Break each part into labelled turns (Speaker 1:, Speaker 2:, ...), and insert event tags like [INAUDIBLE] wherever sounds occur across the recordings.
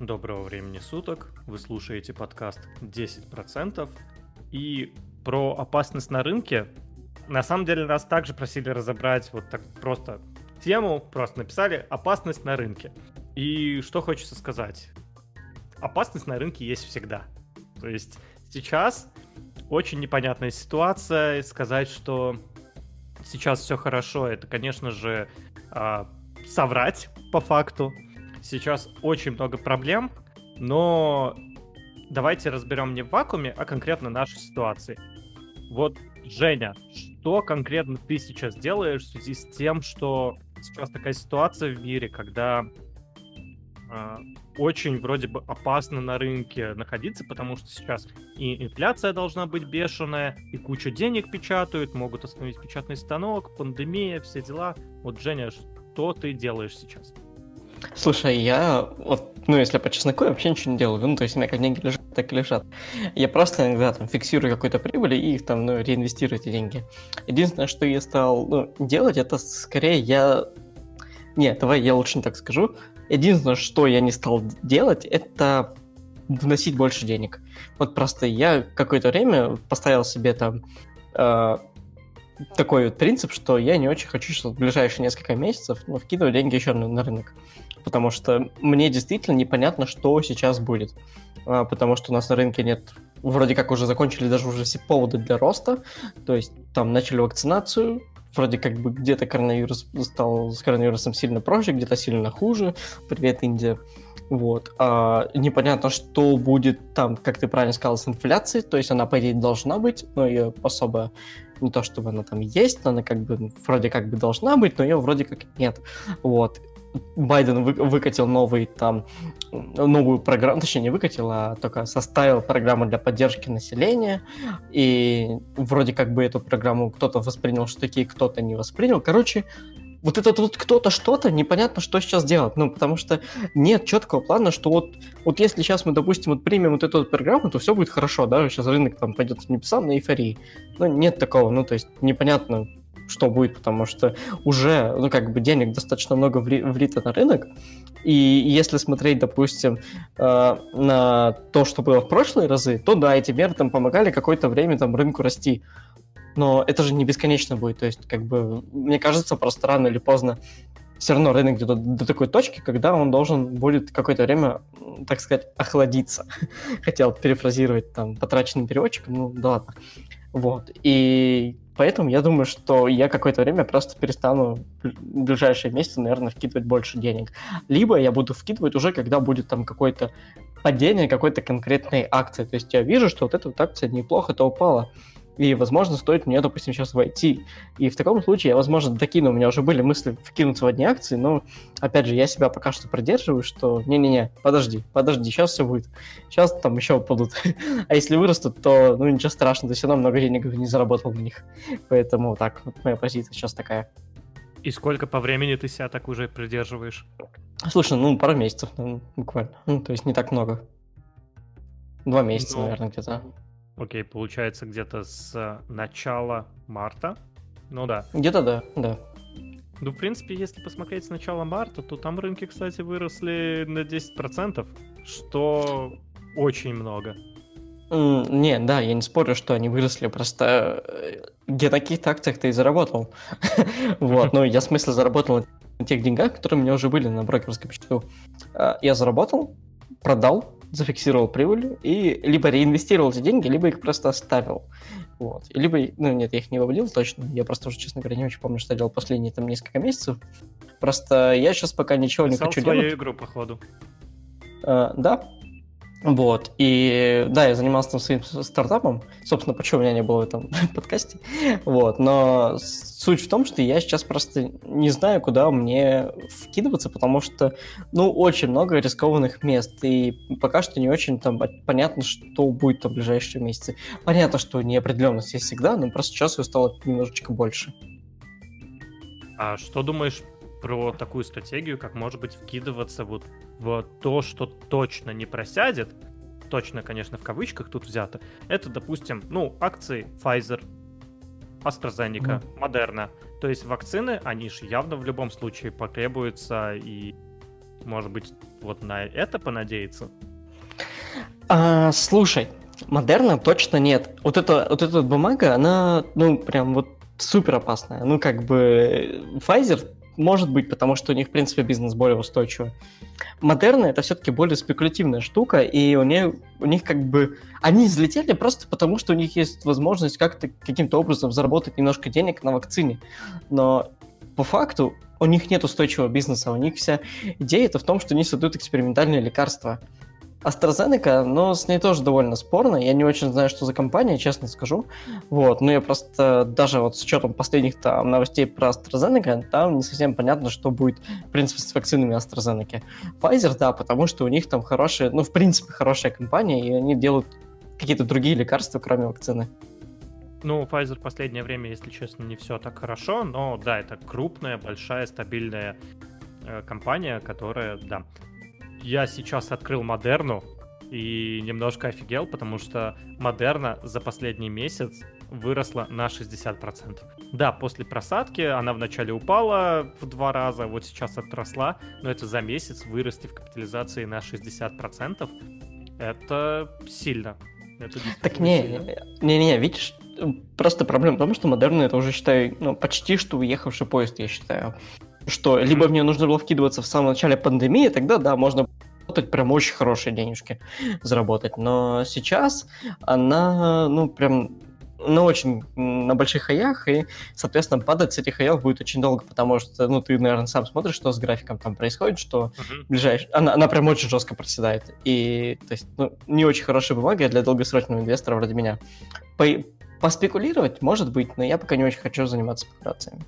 Speaker 1: Доброго времени суток. Вы слушаете подкаст 10%. И про опасность на рынке. На самом деле нас также просили разобрать вот так просто тему, просто написали «опасность на рынке». И что хочется сказать? Опасность на рынке есть всегда. То есть сейчас очень непонятная ситуация. Сказать, что сейчас все хорошо, это, конечно же, а, соврать по факту. Сейчас очень много проблем, но давайте разберем не в вакууме, а конкретно нашей ситуации. Вот, Женя, что конкретно ты сейчас делаешь в связи с тем, что сейчас такая ситуация в мире, когда э, очень вроде бы опасно на рынке находиться, потому что сейчас и инфляция должна быть бешеная, и куча денег печатают, могут остановить печатный станок, пандемия, все дела. Вот, Женя, что ты делаешь сейчас?
Speaker 2: Слушай, я вот, ну, если по чесноку, я вообще ничего не делаю. Ну, то есть меня как деньги лежат, так и лежат. Я просто иногда там фиксирую какую-то прибыль и их там, ну, реинвестирую эти деньги. Единственное, что я стал ну, делать, это скорее я... Нет, давай я лучше не так скажу. Единственное, что я не стал делать, это вносить больше денег. Вот просто я какое-то время поставил себе там э, такой вот принцип, что я не очень хочу сейчас в ближайшие несколько месяцев ну, вкидывать деньги еще на, на рынок. Потому что мне действительно непонятно, что сейчас будет. А, потому что у нас на рынке нет... Вроде как уже закончили даже уже все поводы для роста. То есть там начали вакцинацию, вроде как бы где-то коронавирус стал с коронавирусом сильно проще, где-то сильно хуже. Привет, Индия. Вот. А, непонятно, что будет там, как ты правильно сказал, с инфляцией. То есть она, по идее, должна быть, но ее особо не то чтобы она там есть, она как бы вроде как бы должна быть, но ее вроде как нет. Вот. Байден вы, выкатил новый там новую программу, точнее не выкатил, а только составил программу для поддержки населения, и вроде как бы эту программу кто-то воспринял что такие, кто-то не воспринял. Короче, вот этот вот кто-то что-то, непонятно, что сейчас делать. Ну, потому что нет четкого плана, что вот, вот если сейчас мы, допустим, вот примем вот эту вот программу, то все будет хорошо, да, сейчас рынок там пойдет с небесам на эйфории. Ну, нет такого, ну, то есть непонятно, что будет, потому что уже, ну, как бы денег достаточно много вли- влито на рынок, и если смотреть, допустим, э, на то, что было в прошлые разы, то да, эти меры там помогали какое-то время там рынку расти но это же не бесконечно будет. То есть, как бы, мне кажется, просто рано или поздно все равно рынок идет до, до такой точки, когда он должен будет какое-то время, так сказать, охладиться. [LAUGHS] Хотел перефразировать там потраченным переводчиком, ну да ладно. Вот. И поэтому я думаю, что я какое-то время просто перестану в ближайшие месяцы, наверное, вкидывать больше денег. Либо я буду вкидывать уже, когда будет там какое-то падение какой-то конкретной акции. То есть я вижу, что вот эта вот акция неплохо-то упала и, возможно, стоит мне, допустим, сейчас войти. И в таком случае я, возможно, докину, у меня уже были мысли вкинуться в одни акции, но, опять же, я себя пока что продерживаю, что не-не-не, подожди, подожди, сейчас все будет. Сейчас там еще упадут. [LAUGHS] а если вырастут, то, ну, ничего страшного, ты все равно много денег не заработал на них. Поэтому так, вот моя позиция сейчас такая.
Speaker 1: И сколько по времени ты себя так уже придерживаешь?
Speaker 2: Слушай, ну, пару месяцев, ну, буквально. Ну, то есть не так много. Два месяца, ну, наверное, где-то.
Speaker 1: Окей, получается где-то с начала марта. Ну да.
Speaker 2: Где-то да, да.
Speaker 1: Ну, в принципе, если посмотреть с начала марта, то там рынки, кстати, выросли на 10%, что очень много.
Speaker 2: Mm, не, да, я не спорю, что они выросли, просто где на каких акциях ты и заработал. [LAUGHS] вот, ну, я в смысле заработал на тех деньгах, которые у меня уже были на брокерском счету. А, я заработал, продал, зафиксировал прибыль и либо реинвестировал эти деньги, либо их просто оставил. Вот. И либо, ну нет, я их не выводил точно. Я просто уже, честно говоря, не очень помню, что я делал последние там несколько месяцев. Просто я сейчас пока ничего Писал не хочу
Speaker 1: свою
Speaker 2: делать.
Speaker 1: игру, походу.
Speaker 2: Uh, да, вот, и да, я занимался там своим стартапом, собственно, почему у меня не было в этом [LAUGHS] подкасте, вот, но суть в том, что я сейчас просто не знаю, куда мне вкидываться, потому что, ну, очень много рискованных мест, и пока что не очень там понятно, что будет там в ближайшие месяцы. Понятно, что неопределенность есть всегда, но просто сейчас ее стало немножечко больше.
Speaker 1: А что думаешь про такую стратегию, как может быть вкидываться вот в то, что точно не просядет, точно, конечно, в кавычках тут взято, это, допустим, ну, акции Pfizer, AstraZeneca, mm. Moderna. То есть вакцины, они же явно в любом случае потребуются, и Может быть, вот на это понадеяться?
Speaker 2: А, слушай, Модерна точно нет. Вот эта, вот эта бумага, она, ну, прям вот супер опасная. Ну, как бы Pfizer может быть, потому что у них, в принципе, бизнес более устойчивый. Модерна это все-таки более спекулятивная штука, и у них, у них как бы... Они взлетели просто потому, что у них есть возможность как-то каким-то образом заработать немножко денег на вакцине. Но по факту у них нет устойчивого бизнеса, у них вся идея это в том, что они создают экспериментальные лекарства. AstraZeneca, но с ней тоже довольно спорно. Я не очень знаю, что за компания, честно скажу. Вот, но я просто даже вот с учетом последних там новостей про AstraZeneca, там не совсем понятно, что будет, в принципе, с вакцинами AstraZeneca. Pfizer, да, потому что у них там хорошая, ну, в принципе, хорошая компания, и они делают какие-то другие лекарства, кроме вакцины.
Speaker 1: Ну, Pfizer в последнее время, если честно, не все так хорошо, но да, это крупная, большая, стабильная э, компания, которая, да, я сейчас открыл Модерну и немножко офигел, потому что Модерна за последний месяц выросла на 60%. Да, после просадки она вначале упала в два раза, вот сейчас отросла, но это за месяц вырасти в капитализации на 60%. Это сильно.
Speaker 2: Это так не, не, не, видишь, просто проблема в том, что Модерна это уже, считай, ну, почти что уехавший поезд, я считаю что либо в нее нужно было вкидываться в самом начале пандемии, тогда да, можно работать прям очень хорошие денежки заработать. Но сейчас она, ну, прям на очень на больших хаях, и, соответственно, падать с этих хаев будет очень долго, потому что, ну, ты, наверное, сам смотришь, что с графиком там происходит, что uh-huh. ближайший... Она, она прям очень жестко проседает. И, то есть, ну, не очень хорошая бумага для долгосрочного инвестора вроде меня. По... Поспекулировать, может быть, но я пока не очень хочу заниматься спекуляциями.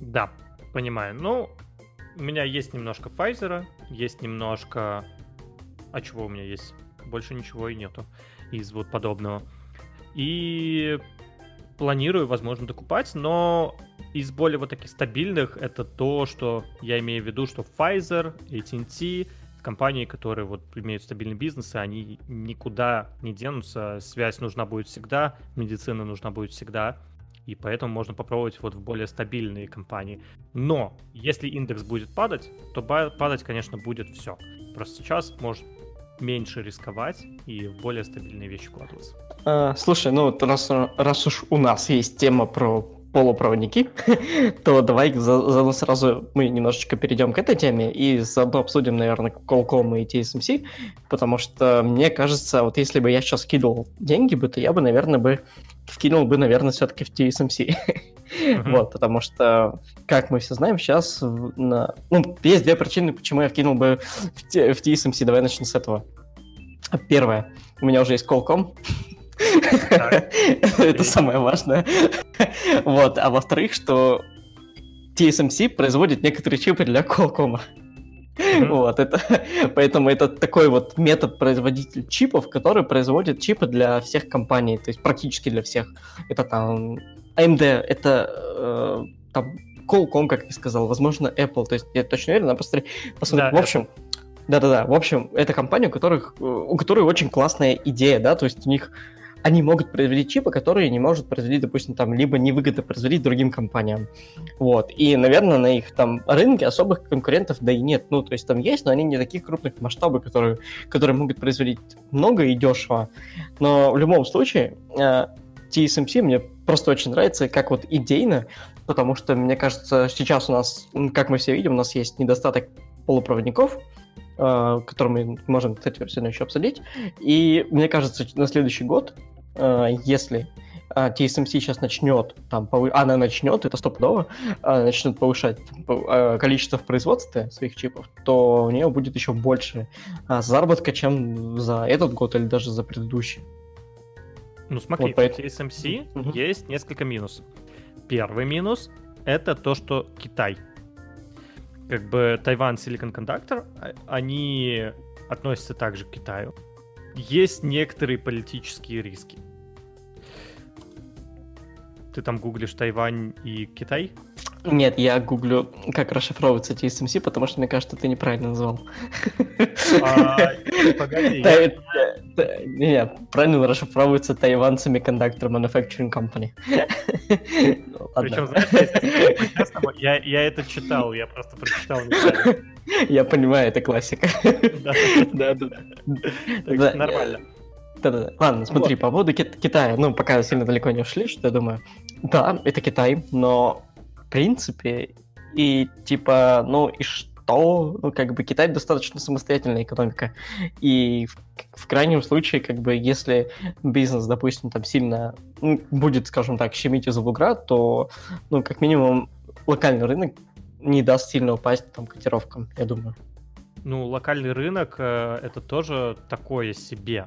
Speaker 1: Да, Понимаю. Ну, у меня есть немножко Pfizer, есть немножко... А чего у меня есть? Больше ничего и нету из вот подобного. И планирую, возможно, докупать, но из более вот таких стабильных это то, что я имею в виду, что Pfizer, AT&T, компании, которые вот имеют стабильный бизнес, и они никуда не денутся, связь нужна будет всегда, медицина нужна будет всегда и поэтому можно попробовать вот в более стабильные компании. Но если индекс будет падать, то падать, конечно, будет все. Просто сейчас может меньше рисковать и в более стабильные вещи вкладываться.
Speaker 2: А, слушай, ну вот раз, раз уж у нас есть тема про полупроводники, [LAUGHS] то давай за, за, сразу мы немножечко перейдем к этой теме и заодно обсудим, наверное, Qualcomm и TSMC, потому что мне кажется, вот если бы я сейчас кидал деньги бы, то я бы, наверное, бы вкинул бы, наверное, все-таки в TSMC. Uh-huh. вот, потому что, как мы все знаем, сейчас на... ну, есть две причины, почему я вкинул бы в, в TSMC. Давай начнем с этого. Первое. У меня уже есть Qualcomm. Это самое важное. Вот. А во-вторых, что TSMC производит некоторые чипы для Qualcomm. Mm-hmm. Вот, это, [LAUGHS] поэтому это такой вот метод производитель чипов, который производит чипы для всех компаний, то есть практически для всех. Это там AMD, это э, там Qualcomm, как я сказал, возможно, Apple, то есть я точно уверен, надо посмотреть, посмотреть. Да, в общем, да-да-да, в общем, это компания, у которых, у которой очень классная идея, да, то есть у них они могут производить чипы, которые не может производить, допустим, там, либо невыгодно производить другим компаниям. Вот. И, наверное, на их там рынке особых конкурентов да и нет. Ну, то есть там есть, но они не таких крупных масштабов, которые, которые могут производить много и дешево. Но в любом случае, э, TSMC мне просто очень нравится, как вот идейно, потому что, мне кажется, сейчас у нас, как мы все видим, у нас есть недостаток полупроводников, э, который мы можем, кстати, сегодня еще обсудить. И мне кажется, на следующий год если а, TSMC сейчас начнет, там, повы... она начнет, это стопудово, начнет повышать а, количество в производстве своих чипов, то у нее будет еще больше а, заработка, чем за этот год или даже за предыдущий.
Speaker 1: Ну смотри, вот поэтому... TSMC угу. есть несколько минусов. Первый минус — это то, что Китай. Как бы Тайван Silicon Conductor, они относятся также к Китаю есть некоторые политические риски. Ты там гуглишь Тайвань и Китай?
Speaker 2: Нет, я гуглю, как расшифровывается TSMC, потому что мне кажется, ты неправильно назвал. А. Нет, правильно расшифровывается Taiwan Semiconductor Manufacturing Company. [LAUGHS]
Speaker 1: Причем, знаешь, я, я это читал, я просто прочитал.
Speaker 2: Я понимаю, это классика.
Speaker 1: Да, да, да. Так нормально.
Speaker 2: Да-да-да. Ладно, смотри, по поводу Китая, ну, пока сильно далеко не ушли, что я думаю. Да, это Китай, но в принципе, и типа, ну, и что? Ну, как бы Китай достаточно самостоятельная экономика. И в, в крайнем случае, как бы, если бизнес, допустим, там сильно ну, будет, скажем так, щемить из бугра, то, ну, как минимум, локальный рынок не даст сильно упасть там котировкам, я думаю.
Speaker 1: Ну, локальный рынок э, это тоже такое себе.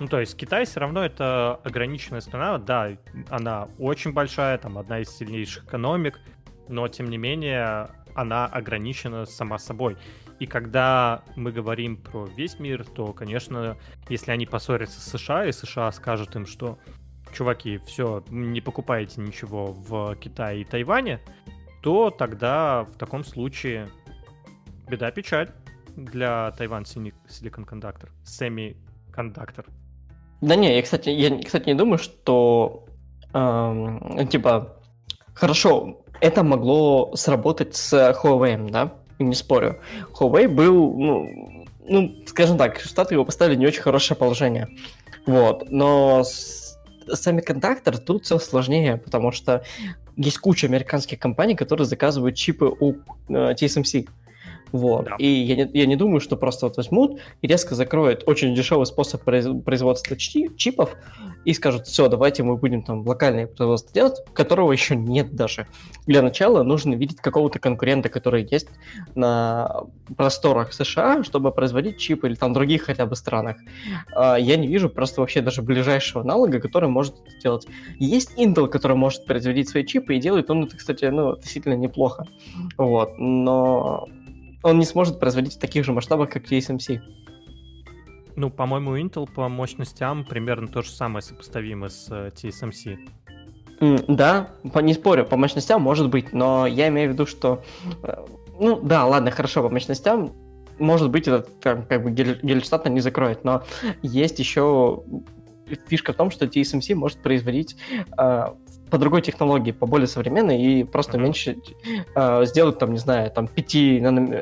Speaker 1: Ну, то есть Китай все равно это ограниченная страна, да, она очень большая, там одна из сильнейших экономик, но тем не менее она ограничена сама собой. И когда мы говорим про весь мир, то, конечно, если они поссорятся с США, и США скажут им, что чуваки, все, не покупайте ничего в Китае и Тайване, то тогда в таком случае беда печаль для Тайван Silicon Conductor, Semiconductor.
Speaker 2: Да не, я, кстати, я, кстати, не думаю, что эм, типа хорошо, это могло сработать с Huawei, да? Не спорю. Huawei был, ну, ну, скажем так, Штаты его поставили не очень хорошее положение. Вот. Но с Semiconductor тут все сложнее, потому что есть куча американских компаний, которые заказывают чипы у э, TSMC. Вот. Да. И я не, я не думаю, что просто вот возьмут и резко закроют очень дешевый способ производства чипов и скажут, все, давайте мы будем там локальное производство делать, которого еще нет даже. Для начала нужно видеть какого-то конкурента, который есть на просторах США, чтобы производить чипы или там других хотя бы странах. А, я не вижу просто вообще даже ближайшего аналога, который может это делать. Есть Intel, который может производить свои чипы и делает он это, кстати, ну, относительно неплохо. Вот. Но он не сможет производить в таких же масштабах, как TSMC.
Speaker 1: Ну, по-моему, Intel по мощностям примерно то же самое сопоставимо с э, TSMC.
Speaker 2: Mm, да, не спорю, по мощностям может быть, но я имею в виду, что... Э, ну, да, ладно, хорошо, по мощностям может быть, этот там, как бы Гельштадт не закроет, но есть еще фишка в том, что TSMC может производить э, по другой технологии, по более современной, и просто uh-huh. меньше э, сделать там, не знаю, там 5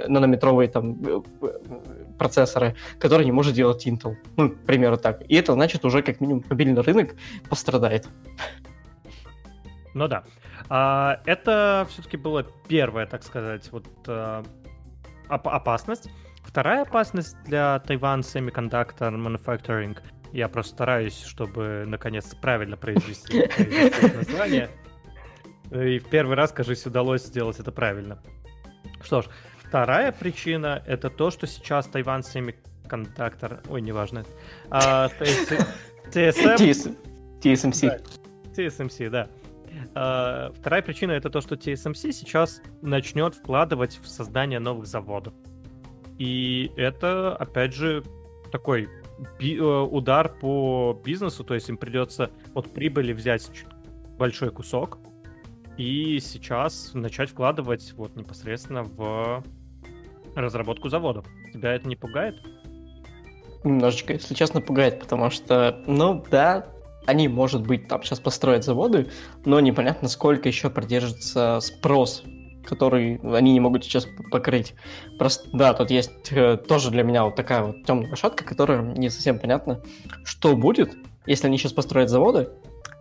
Speaker 2: нанометровые там э, процессоры, которые не может делать Intel. Ну, к примеру, так. И это значит уже как минимум мобильный рынок пострадает.
Speaker 1: Ну да. А, это все-таки была первая, так сказать, вот оп- опасность. Вторая опасность для Taiwan Semiconductor Manufacturing — я просто стараюсь, чтобы наконец правильно произвести, название. И в первый раз, кажется, удалось сделать это правильно. Что ж, вторая причина это то, что сейчас Тайван семикондуктор... Ой, неважно. А,
Speaker 2: TSM... TSMC.
Speaker 1: TSMC, да. А, вторая причина это то, что TSMC сейчас начнет вкладывать в создание новых заводов. И это, опять же, такой удар по бизнесу, то есть им придется от прибыли взять большой кусок и сейчас начать вкладывать вот непосредственно в разработку заводов. Тебя это не пугает?
Speaker 2: Немножечко, если честно, пугает, потому что, ну да, они, может быть, там сейчас построят заводы, но непонятно, сколько еще продержится спрос который они не могут сейчас покрыть. Просто, да, тут есть э, тоже для меня вот такая вот темная лошадка, которая не совсем понятно, что будет, если они сейчас построят заводы,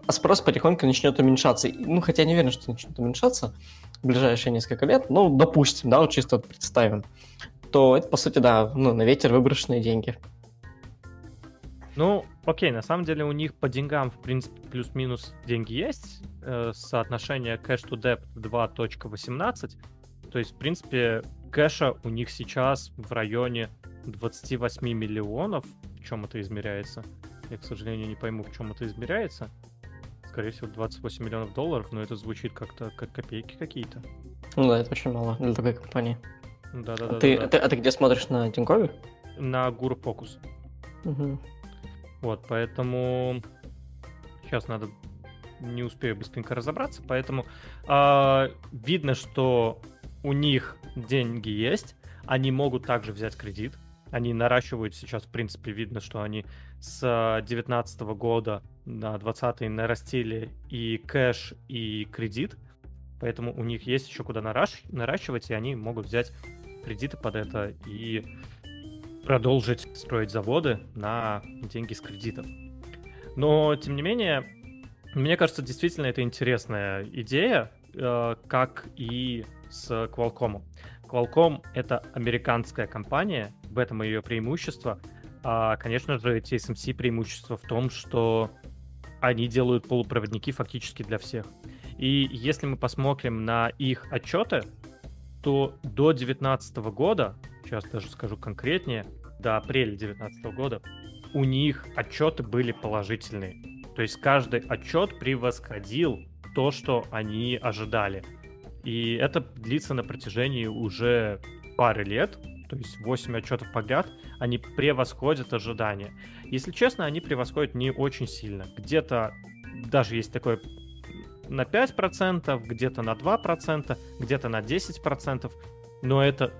Speaker 2: а спрос потихоньку начнет уменьшаться. Ну, хотя я не уверен, что начнет уменьшаться в ближайшие несколько лет, ну, допустим, да, вот чисто вот представим, то это, по сути, да, ну, на ветер выброшенные деньги.
Speaker 1: Ну, окей, на самом деле у них по деньгам, в принципе, плюс-минус деньги есть. Э, соотношение cash to debt 2.18. То есть, в принципе, кэша у них сейчас в районе 28 миллионов. В чем это измеряется? Я, к сожалению, не пойму, в чем это измеряется. Скорее всего, 28 миллионов долларов, но это звучит как-то как копейки какие-то.
Speaker 2: Ну да, это очень мало для такой компании.
Speaker 1: Да, да, да.
Speaker 2: А, ты,
Speaker 1: да,
Speaker 2: ты, а ты где смотришь на Тинькове?
Speaker 1: На Guru Focus. Угу. Вот, поэтому сейчас надо не успею быстренько разобраться, поэтому э, видно, что у них деньги есть, они могут также взять кредит, они наращивают сейчас, в принципе, видно, что они с 2019 года на 2020 нарастили и кэш, и кредит, поэтому у них есть еще куда наращ... наращивать, и они могут взять кредиты под это и продолжить строить заводы на деньги с кредитов. Но, тем не менее, мне кажется, действительно это интересная идея, э, как и с Qualcomm. Qualcomm — это американская компания, в этом ее преимущество. А, конечно же, TSMC преимущество в том, что они делают полупроводники фактически для всех. И если мы посмотрим на их отчеты, то до 2019 года, сейчас даже скажу конкретнее, до апреля 2019 года, у них отчеты были положительные. То есть каждый отчет превосходил то, что они ожидали. И это длится на протяжении уже пары лет, то есть 8 отчетов подряд, они превосходят ожидания. Если честно, они превосходят не очень сильно. Где-то даже есть такое на 5%, где-то на 2%, где-то на 10%, но это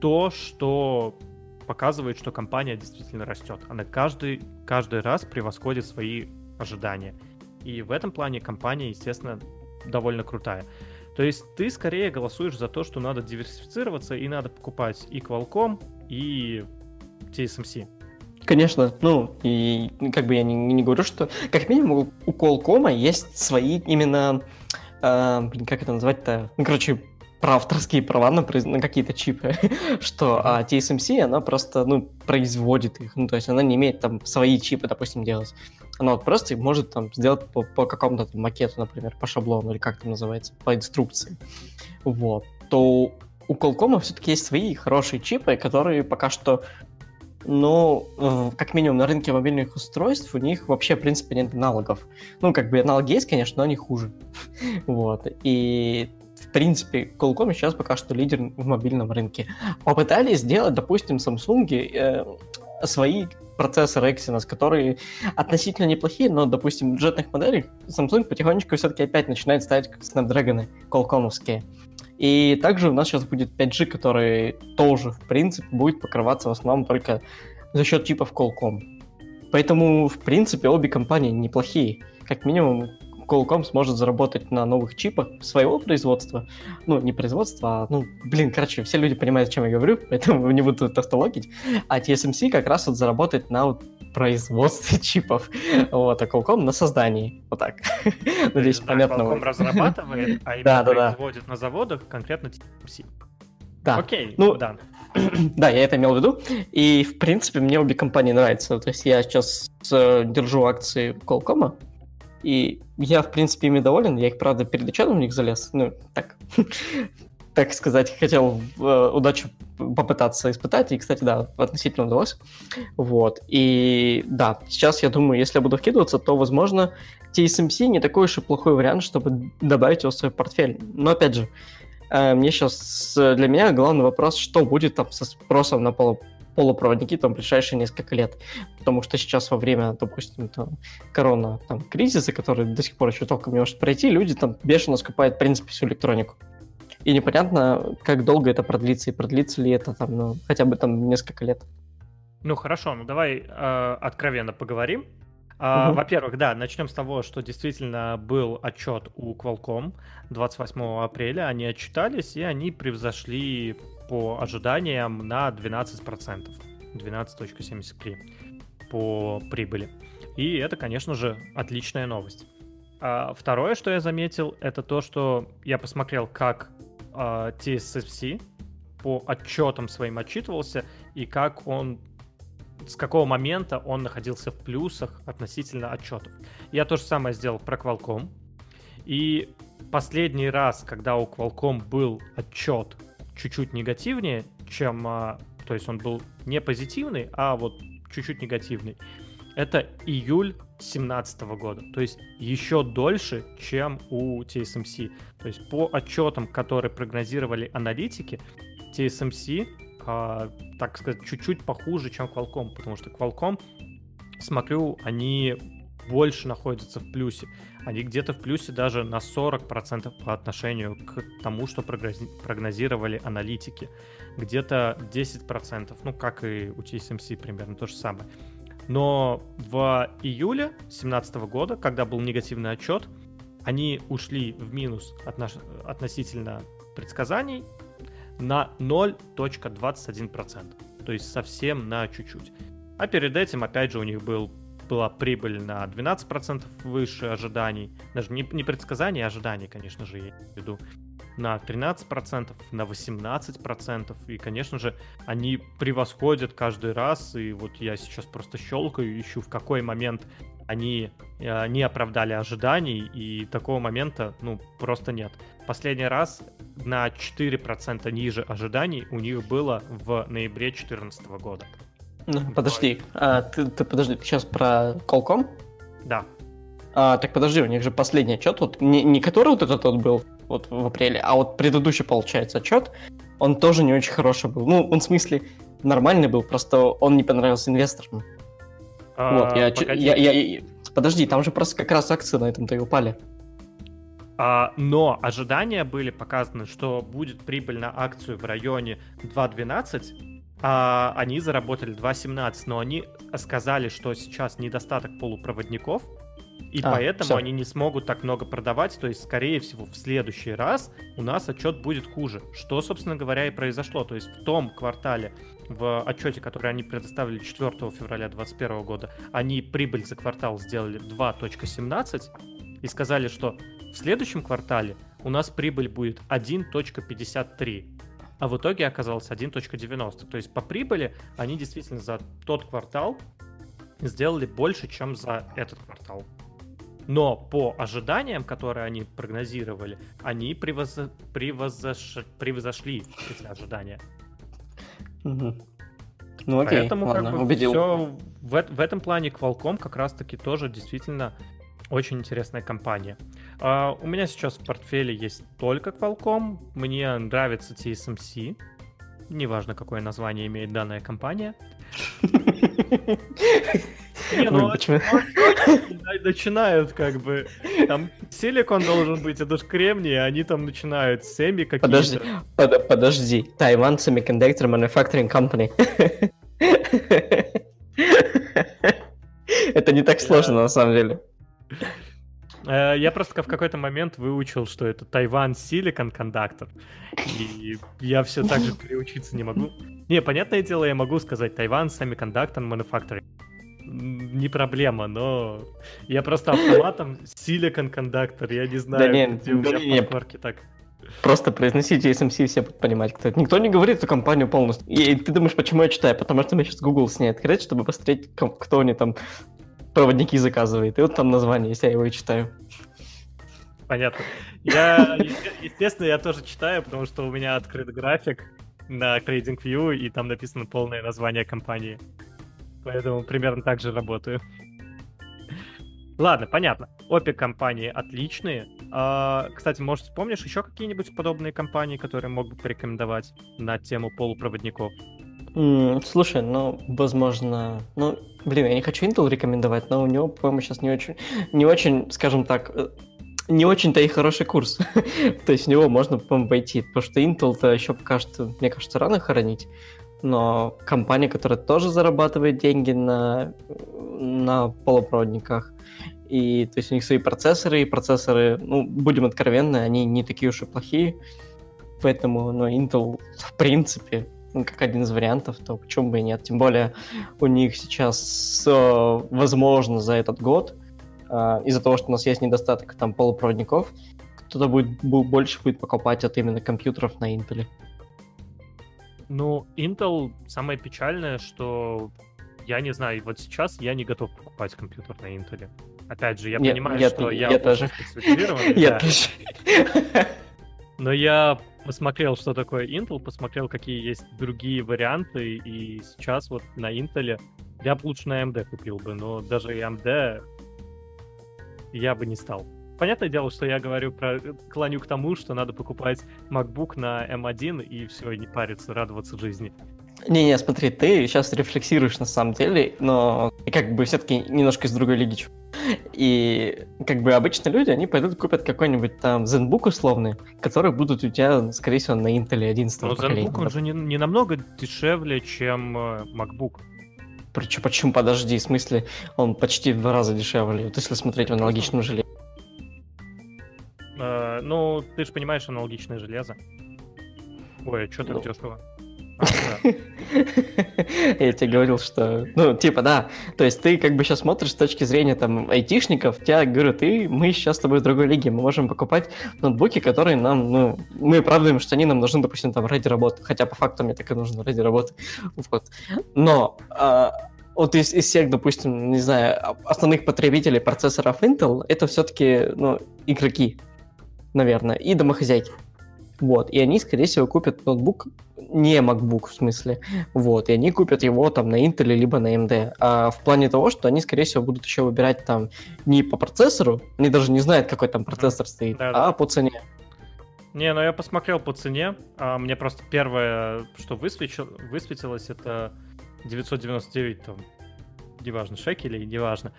Speaker 1: то, что показывает, что компания действительно растет. Она каждый, каждый раз превосходит свои ожидания. И в этом плане компания, естественно, довольно крутая. То есть ты скорее голосуешь за то, что надо диверсифицироваться и надо покупать и Qualcomm, и TSMC.
Speaker 2: Конечно, ну, и как бы я не, не говорю, что как минимум у Qualcomm есть свои именно, э, как это назвать-то, ну, короче, про авторские права на, на какие-то чипы, [LAUGHS] что а TSMC, она просто, ну, производит их, ну, то есть она не имеет там свои чипы, допустим, делать. Она вот просто может там сделать по, по какому-то там макету, например, по шаблону, или как это называется, по инструкции. Вот. То у Qualcomm все-таки есть свои хорошие чипы, которые пока что ну, как минимум на рынке мобильных устройств у них вообще, в принципе, нет аналогов. Ну, как бы аналоги есть, конечно, но они хуже. [LAUGHS] вот. И в принципе, Qualcomm сейчас пока что лидер в мобильном рынке. Попытались сделать, допустим, Samsung э, свои процессоры Exynos, которые относительно неплохие, но, допустим, бюджетных моделях Samsung потихонечку все-таки опять начинает ставить Snapdragon Qualcomm'овские. И также у нас сейчас будет 5G, который тоже, в принципе, будет покрываться в основном только за счет чипов Qualcomm. Поэтому, в принципе, обе компании неплохие. Как минимум, Qualcomm сможет заработать на новых чипах своего производства. Ну, не производства, а, ну, блин, короче, все люди понимают, о чем я говорю, [LAUGHS] поэтому не буду тавтологить. А TSMC как раз вот заработает на вот производстве [LAUGHS] чипов, вот, а Qualcomm на создании, вот так. [LAUGHS]
Speaker 1: Надеюсь, понятно. Qualcomm разрабатывает, а именно производит на заводах конкретно TSMC.
Speaker 2: Да. Окей, ну, да. [CLEARS THROAT] да, я это имел в виду. И, в принципе, мне обе компании нравятся. То есть я сейчас э, держу акции Qualcomm, и я, в принципе, ими доволен. Я их, правда, перед началом в них залез. Ну, так, [LAUGHS] так сказать, хотел э, удачу попытаться испытать. И, кстати, да, относительно удалось. Вот. И да, сейчас я думаю, если я буду вкидываться, то, возможно, TSMC не такой уж и плохой вариант, чтобы добавить его в свой портфель. Но, опять же, э, мне сейчас, для меня главный вопрос, что будет там со спросом на полу полупроводники там ближайшие несколько лет. Потому что сейчас во время, допустим, там, корона там, кризиса, который до сих пор еще толком не может пройти, люди там бешено скупают, в принципе, всю электронику. И непонятно, как долго это продлится, и продлится ли это там, ну, хотя бы там несколько лет.
Speaker 1: Ну хорошо, ну давай э, откровенно поговорим. Uh, угу. Во-первых, да, начнем с того, что действительно был отчет у Qualcomm 28 апреля. Они отчитались, и они превзошли по ожиданиям на 12%. 12.73 по прибыли. И это, конечно же, отличная новость. А второе, что я заметил, это то, что я посмотрел, как а, TSFC по отчетам своим отчитывался и как он с какого момента он находился в плюсах относительно отчетов. Я то же самое сделал про Qualcomm. И последний раз, когда у Qualcomm был отчет чуть-чуть негативнее, чем... А, то есть он был не позитивный, а вот чуть-чуть негативный. Это июль 2017 года. То есть еще дольше, чем у TSMC. То есть по отчетам, которые прогнозировали аналитики, TSMC, а, так сказать, чуть-чуть похуже, чем Qualcomm, потому что Qualcomm, смотрю, они больше находятся в плюсе. Они где-то в плюсе даже на 40% по отношению к тому, что прогнозировали аналитики. Где-то 10%, ну как и у TSMC примерно то же самое. Но в июле 2017 года, когда был негативный отчет, они ушли в минус отнош... относительно предсказаний на 0.21%. То есть совсем на чуть-чуть. А перед этим, опять же, у них был, была прибыль на 12% выше ожиданий. Даже не, не предсказаний, а ожиданий, конечно же, я имею в виду. На 13%, на 18%. И, конечно же, они превосходят каждый раз. И вот я сейчас просто щелкаю, ищу, в какой момент они э, не оправдали ожиданий, и такого момента, ну, просто нет. Последний раз на 4% ниже ожиданий у них было в ноябре 2014 года.
Speaker 2: Ну, подожди, а, ты, ты подожди, ты сейчас про Колком?
Speaker 1: Да.
Speaker 2: А, так подожди, у них же последний отчет, вот не, не который вот этот вот был вот в апреле, а вот предыдущий, получается, отчет, он тоже не очень хороший был. Ну, он в смысле нормальный был, просто он не понравился инвесторам. А, вот, я, я, я, я... Подожди, там же просто как раз акции на этом-то и упали.
Speaker 1: А, но ожидания были показаны, что будет прибыль на акцию в районе 2.12, а они заработали 2.17, но они сказали, что сейчас недостаток полупроводников, и а, поэтому все. они не смогут так много продавать, то есть, скорее всего, в следующий раз у нас отчет будет хуже. Что, собственно говоря, и произошло. То есть в том квартале, в отчете, который они предоставили 4 февраля 2021 года, они прибыль за квартал сделали 2.17 и сказали, что в следующем квартале у нас прибыль будет 1.53 а в итоге оказалось 1.90. То есть по прибыли они действительно за тот квартал сделали больше, чем за этот квартал. Но по ожиданиям, которые они прогнозировали, они превоз... Превозош... превозошли эти ожидания.
Speaker 2: Угу. Ну окей,
Speaker 1: Поэтому ладно, как бы убедил. Все в, в этом плане Qualcomm как раз-таки тоже действительно очень интересная компания. Uh, у меня сейчас в портфеле есть только Qualcomm. Мне нравится TSMC. Неважно, какое название имеет данная компания. Не, ну, начинают как бы... Там силикон должен быть, это же кремний, а они там начинают семи какие-то.
Speaker 2: Подожди, под, подожди. Taiwan Semiconductor Manufacturing Company. [LAUGHS] Это не так сложно, на самом деле.
Speaker 1: Э, я просто в какой-то момент выучил, что это Тайван Silicon Conductor. И я все так же переучиться не могу. Не, понятное дело, я могу сказать Тайван Semiconductor Manufacturing. Не проблема, но я просто автоматом Silicon Conductor, я не знаю,
Speaker 2: да не, где у меня в так. Просто произносите SMC, все будут понимать, кто это. Никто не говорит эту компанию полностью. И ты думаешь, почему я читаю? Потому что мне сейчас Google с ней открыть, чтобы посмотреть, кто они там проводники заказывает. И вот там название, если я его и читаю.
Speaker 1: Понятно. Я, естественно, я тоже читаю, потому что у меня открыт график на TradingView, и там написано полное название компании. Поэтому примерно так же работаю. Ладно, понятно. Обе компании отличные. А, кстати, может, вспомнишь еще какие-нибудь подобные компании, которые мог бы порекомендовать на тему полупроводников?
Speaker 2: Слушай, ну, возможно, ну, блин, я не хочу Intel рекомендовать, но у него, по-моему, сейчас не очень, не очень, скажем так, э, не очень-то и хороший курс. [LAUGHS] То есть в него можно, по-моему, пойти, потому что Intel-то еще пока что, мне кажется, рано хоронить. Но компания, которая тоже зарабатывает деньги на, на полупроводниках, и то есть у них свои процессоры, и процессоры, ну, будем откровенны, они не такие уж и плохие. Поэтому, ну, Intel, в принципе, как один из вариантов, то почему бы и нет. Тем более у них сейчас, э, возможно, за этот год, э, из-за того, что у нас есть недостаток там полупроводников, кто-то будет больше будет покупать от именно компьютеров на Intel.
Speaker 1: Ну, Intel самое печальное, что я не знаю, вот сейчас я не готов покупать компьютер на Intel. Опять же, я нет, понимаю, я, что я,
Speaker 2: я тоже.
Speaker 1: Я тоже. Но я посмотрел, что такое Intel, посмотрел, какие есть другие варианты, и сейчас вот на Intel я бы лучше на AMD купил бы, но даже AMD я бы не стал. Понятное дело, что я говорю про клоню к тому, что надо покупать MacBook на M1 и все, не париться, радоваться жизни.
Speaker 2: Не-не, смотри, ты сейчас рефлексируешь на самом деле, но как бы все-таки немножко из другой лиги. И как бы обычно люди, они пойдут купят какой-нибудь там ZenBook условный, который будут у тебя, скорее всего, на Intel 11 Но
Speaker 1: поколения. ZenBook, он же не, не намного дешевле, чем э, MacBook.
Speaker 2: Почему, почему, подожди, в смысле, он почти в два раза дешевле, вот если смотреть в аналогичном железе.
Speaker 1: Э, ну, ты же понимаешь, аналогичное железо. Ой, а что так
Speaker 2: Ну.
Speaker 1: дешево? А. [LAUGHS]
Speaker 2: Я тебе говорил, что... Ну, типа, да. То есть ты как бы сейчас смотришь с точки зрения там айтишников, тебя говорят, ты, мы сейчас с тобой в другой лиге, мы можем покупать ноутбуки, которые нам, ну, мы оправдываем, что они нам нужны, допустим, там ради работы. Хотя по факту мне так и нужно ради работы. [LAUGHS] Вот. Но а, вот из, из всех, допустим, не знаю, основных потребителей процессоров Intel, это все-таки, ну, игроки, наверное, и домохозяйки. Вот, и они, скорее всего, купят ноутбук, не MacBook в смысле, вот, и они купят его там на Intel либо на AMD. А в плане того, что они, скорее всего, будут еще выбирать там не по процессору, они даже не знают, какой там процессор стоит,
Speaker 1: Да-да.
Speaker 2: а по цене.
Speaker 1: Не, ну я посмотрел по цене. а, мне просто первое, что высветил- высветилось, это 999 там, неважно, шекелей, неважно.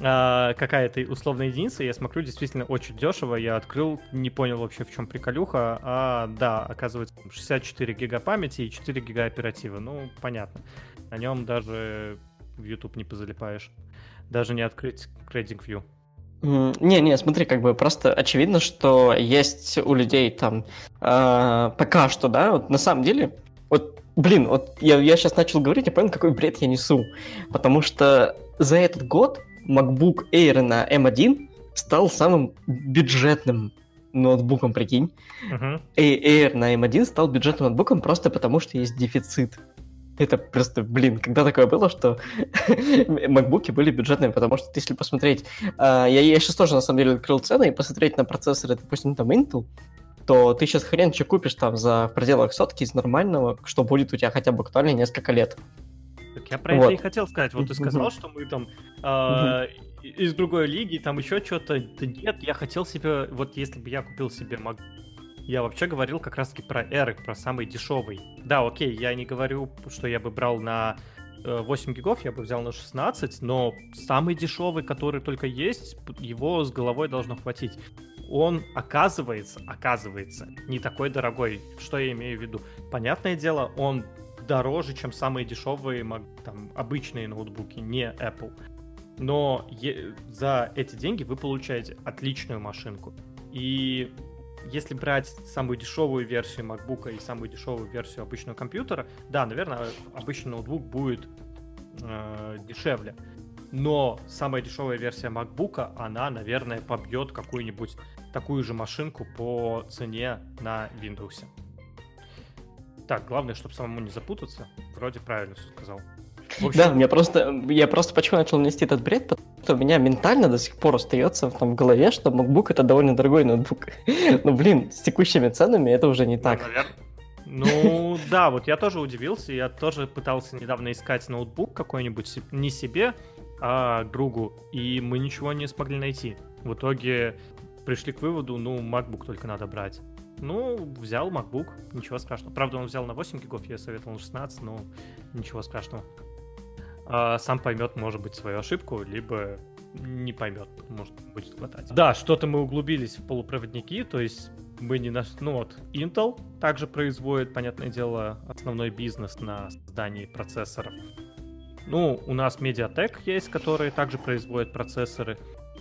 Speaker 1: А, какая-то условная единица, я смотрю, действительно очень дешево. Я открыл, не понял вообще, в чем приколюха. А, да, оказывается, 64 гига памяти и 4 гига оперативы. Ну, понятно. На нем даже в YouTube не позалипаешь. Даже не открыть TradingView.
Speaker 2: М, Не-не, смотри, как бы просто очевидно, что есть у людей там а, пока что, да, вот на самом деле, вот, блин, вот я, я сейчас начал говорить, я понял, какой бред я несу, потому что за этот год MacBook Air на M1 стал самым бюджетным ноутбуком, прикинь. И Air на M1 стал бюджетным ноутбуком просто потому, что есть дефицит. Это просто, блин, когда такое было, что [LAUGHS] макбуки были бюджетными, потому что если посмотреть, а, я, я сейчас тоже на самом деле открыл цены и посмотреть на процессоры, допустим, там Intel, то ты сейчас хрен что купишь там за в пределах сотки из нормального, что будет у тебя хотя бы актуально несколько лет.
Speaker 1: Так я про
Speaker 2: Вот.
Speaker 1: это и хотел сказать. Вот ты сказал, что мы там а, из другой лиги, там еще что-то. Да нет, я хотел себе, вот если бы я купил себе Mac, я вообще говорил как раз-таки про Air, про самый дешевый. Да, окей, я не говорю, что я бы брал на э, 8 гигов, я бы взял на 16, но самый дешевый, который только есть, его с головой должно хватить. Он оказывается, оказывается, не такой дорогой. Что я имею в виду? Понятное дело, он дороже, чем самые дешевые там, обычные ноутбуки, не Apple. Но е- за эти деньги вы получаете отличную машинку. И если брать самую дешевую версию MacBook и самую дешевую версию обычного компьютера, да, наверное, обычный ноутбук будет э, дешевле. Но самая дешевая версия MacBook, она, наверное, побьет какую-нибудь такую же машинку по цене на Windows. Так, главное, чтобы самому не запутаться. Вроде правильно все сказал. В общем,
Speaker 2: Да, мне просто, я просто почему начал нести этот бред, потому что у меня ментально до сих пор остается там в голове, что MacBook это довольно дорогой ноутбук. [LAUGHS] Ну, блин, с текущими ценами это уже не так.
Speaker 1: Ну, да, вот я тоже удивился. Я тоже пытался недавно искать ноутбук какой-нибудь не себе, а другу, и мы ничего не смогли найти. В итоге пришли к выводу, ну, MacBook только надо брать. Ну, взял MacBook, ничего страшного. Правда, он взял на 8 гигов, я советовал на 16, но ничего страшного. А, сам поймет, может быть, свою ошибку, либо не поймет, может, будет хватать. Да, что-то мы углубились в полупроводники, то есть мы не наш... Ну вот, Intel также производит, понятное дело, основной бизнес на создании процессоров. Ну, у нас Mediatek есть, которые также производят процессоры.